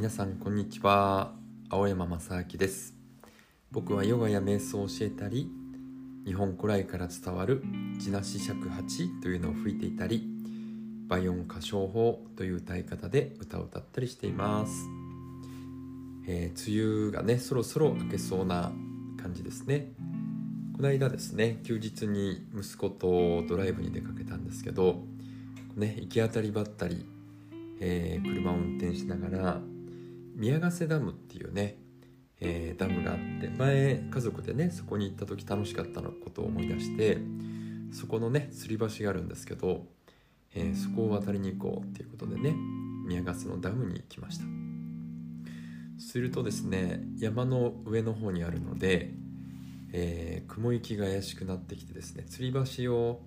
皆さんこんにちは。青山正明です。僕はヨガや瞑想を教えたり日本古来から伝わる地なし尺八というのを吹いていたり倍音歌唱法という歌い方で歌を歌ったりしています、えー、梅雨がねそろそろ明けそうな感じですね。この間ですね休日に息子とドライブに出かけたんですけどね行き当たりばったり、えー、車を運転しながら宮ヶ瀬ダムっていうね、えー、ダムがあって前家族でねそこに行った時楽しかったのことを思い出してそこのね吊り橋があるんですけど、えー、そこを渡りに行こうっていうことでね宮ヶ瀬のダムに来ました。するとですね山の上の方にあるので、えー、雲行きが怪しくなってきてですね吊り橋を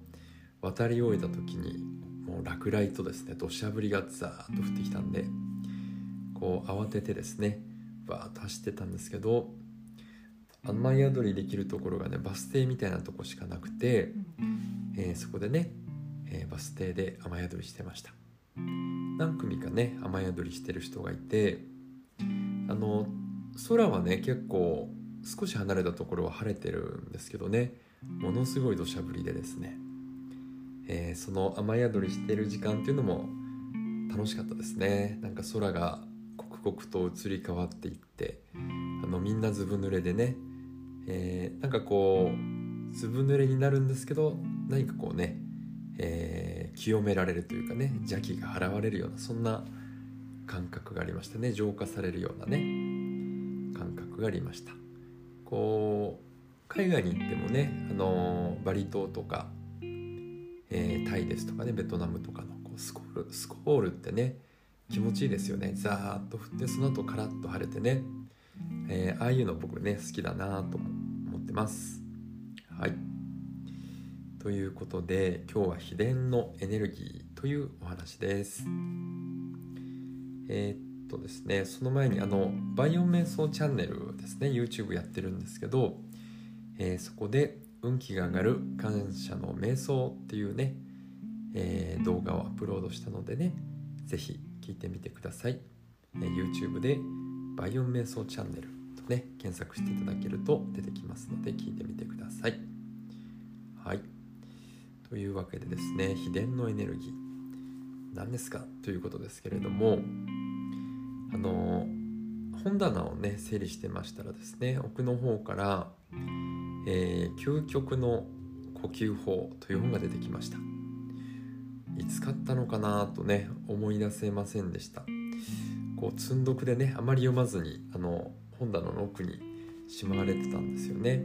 渡り終えた時にもう落雷とですね土砂降りがザーッと降ってきたんでこう慌ててですねバーッと走ってたんですけど雨宿りできるところがねバス停みたいなとこしかなくて、えー、そこでね、えー、バス停で雨宿りしてました。何組かね雨宿りしてる人がいてあの空はね結構少し離れたところは晴れてるんですけどねものすごい土砂降りでですね、えー、その雨宿りしてる時間っていうのも楽しかったですね。なんか空が刻々と移り変わっていってあのみんなずぶ濡れでね、えー、なんかこうずぶ濡れになるんですけど何かこうね、えー、清められるというかね邪気が払われるようなそんな感覚がありましたね浄化されるようなね感覚がありました。こう海外に行ってもね、あのバリ島とか、えー、タイですとかねベトナムとかのこうスコールスコールってね気持ちいいですよね。ザーッと降ってその後カラッと晴れてね、えー、ああいうの僕ね好きだなと思ってます。はい。ということで今日は秘伝のエネルギーというお話です。えー、っとですねその前にあのバイオ瞑想チャンネルですね。YouTube やってるんですけど、えー、そこで運気が上がる感謝の瞑想っていうね、えー、動画をアップロードしたのでね是非聞いてみてください、え YouTube でバイオン瞑想チャンネルとね検索していただけると出てきますので聞いてみてください。はい。というわけでですね秘伝のエネルギー。何ですか？ということですけれどもあの本棚をね整理してましたらですね奥の方から、えー、究極の呼吸法という本が出てきました。いつ買ったのかなとね思い出せませんでした。こう積んどくでねあまり読まずにあの本棚の奥にしまわれてたんですよね。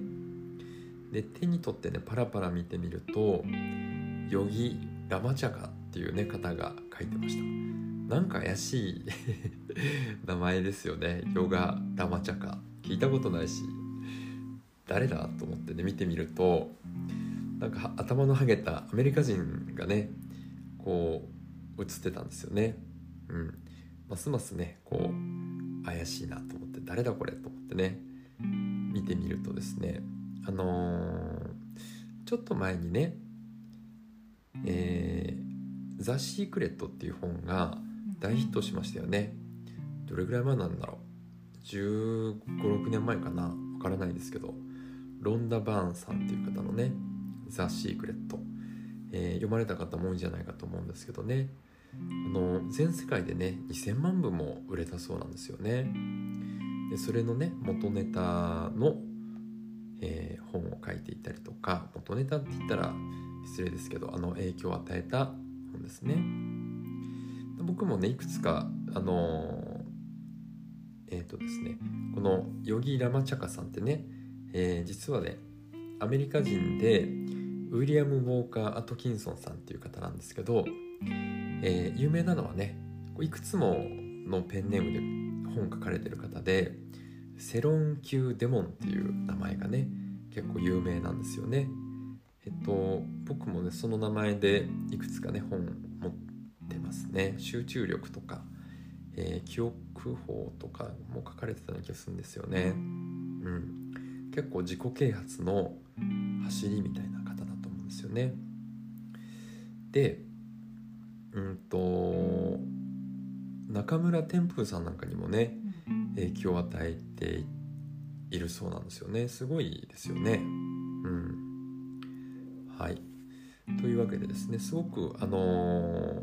で手に取ってねパラパラ見てみるとヨギ・ラマチャカっていうね方が書いてました。なんか怪しい 名前ですよね。ヨガ・ラマチャカ聞いたことないし誰だと思ってね見てみるとなんか頭のハゲたアメリカ人がねこう映ってたんですよね。うん、ますますねこう怪しいなと思って誰だこれと思ってね見てみるとですねあのー、ちょっと前にね「えー、ザ・シークレット」っていう本が大ヒットしましたよね。どれぐらい前なんだろう。1 5 6年前かな。わからないですけど。ロンダ・バーンさんっていう方のね「ザ・シークレット」えー、読まれた方も多いんじゃないかと思うんですけどね。あの全世界でね2000万部も売れたそうなんですよね。でそれのね元ネタの、えー、本を書いていたりとか元ネタって言ったら失礼ですけどあの影響を与えた本ですね。僕もねいくつかあのえっ、ー、とですねこのヨギ・ラマチャカさんってね、えー、実はねアメリカ人でウィリアム・ウォーカー・アトキンソンさんっていう方なんですけど、えー、有名なのはねいくつものペンネームで本書かれてる方でセロン・キュー・デモンっていう名前がね結構有名なんですよね。えっと僕もねその名前でいくつかね本持ってますね。集中力とか、えー、記憶法とかも書かれてたような気がするんですよね。うん、結構自己啓発の走りみたいなですよね。でうんと中村天風さんなんかにもね影響を与えているそうなんですよね。すごいですよね。うん。はい。というわけでですねすごくあのー、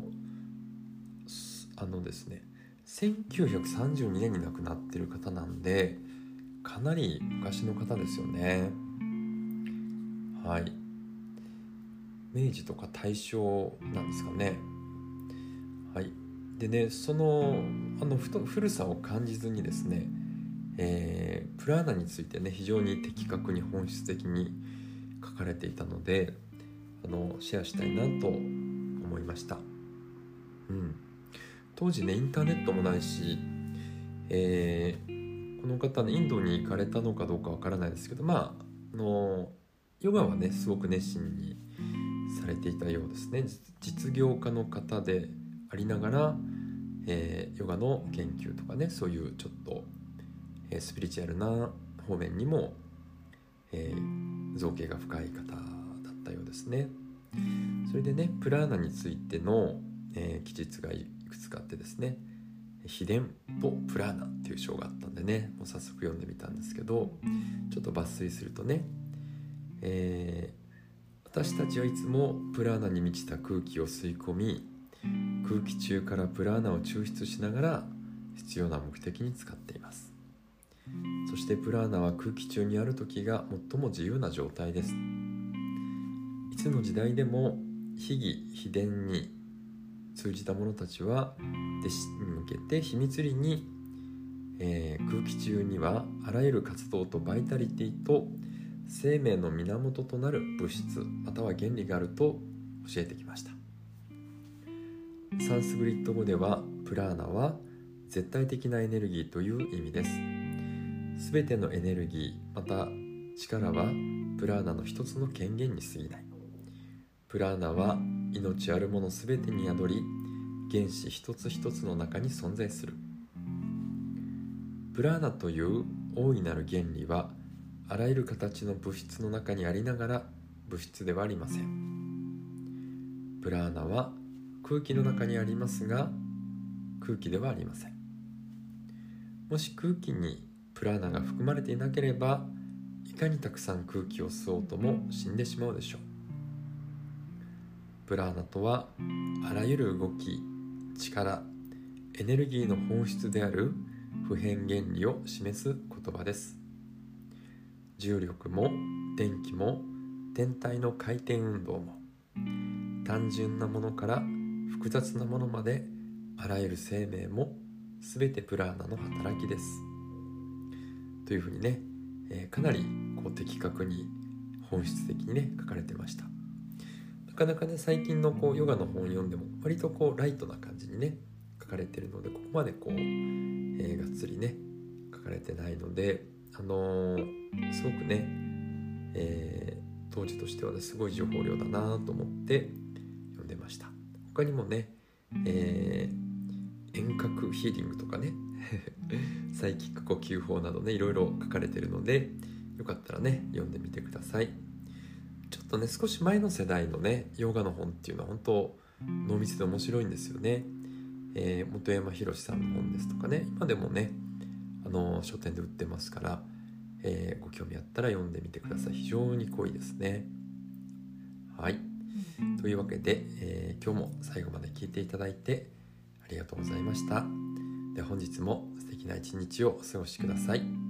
あのですね1932年に亡くなってる方なんでかなり昔の方ですよね。はい明治とか大正なんですかね。はい。でねそのあの古さを感じずにですね、えー、プラーナについてね非常に的確に本質的に書かれていたのであのシェアしたいなと思いました、うん、当時ねインターネットもないし、えー、この方ねインドに行かれたのかどうかわからないですけどまああのヨガはねすごく熱心にされていたようですね。実業家の方でありながら、えー、ヨガの研究とかねそういうちょっと、えー、スピリチュアルな方面にも、えー、造形が深い方だったようですね。それでねプラーナについての、え、記述がいくつかあってですね秘伝ポプラーナっていう章があったんでねもう早速読んでみたんですけどちょっと抜粋するとね、えー、私たちはいつもプラーナに満ちた空気を吸い込み空気中からプラーナを抽出しながら必要な目的に使っています。そしてプラーナは空気中にある時が最も自由な状態です。いつの時代でも秘義秘伝に通じた者たちは弟子に向けて秘密裏に、えー、空気中にはあらゆる活動とバイタリティと生命の源となる物質または原理があると教えてきました。サンスグリッド語ではプラーナは絶対的なエネルギーという意味です。全てのエネルギーまた力はプラーナの一つの権限に過ぎない。プラーナは命あるもの全てに宿り原子一つ一つの中に存在する。プラーナという大いなる原理はあらゆる形の物質の中にありながら物質ではありません。プラーナは空気の中にありますが空気ではありません。もし空気にプラーナが含まれていなければいかにたくさん空気を吸おうとも死んでしまうでしょう。プラーナとはあらゆる動き力エネルギーの本質である普遍原理を示す言葉です。重力も電気も天体の回転運動も単純なものから複雑なものまであらゆる生命も全てプラーナの働きです。というふうにね、えー、かなりこう的確に本質的にね書かれてました。なかなかね最近のこうヨガの本を読んでも割とこうライトな感じにね書かれてるのでここまでこう、えー、がっつりね書かれてないのであのー、すごくね、えー、当時としてはねすごい情報量だなと思って読んでました他にもね、えー、遠隔ヒーリングとかね サイキック呼吸法などねいろいろ書かれてるのでよかったらね読んでみてください。ちょっとね少し前の世代のねヨガの本っていうのは本当濃密で面白いんですよね。えー、本山宏さんの本ですとかね今でもねの書店で売ってますから、えー、ご興味あったら読んでみてください。非常に濃いですね。はい。というわけで、えー、今日も最後まで聞いていただいてありがとうございました。で本日も素敵な一日をお過ごしください。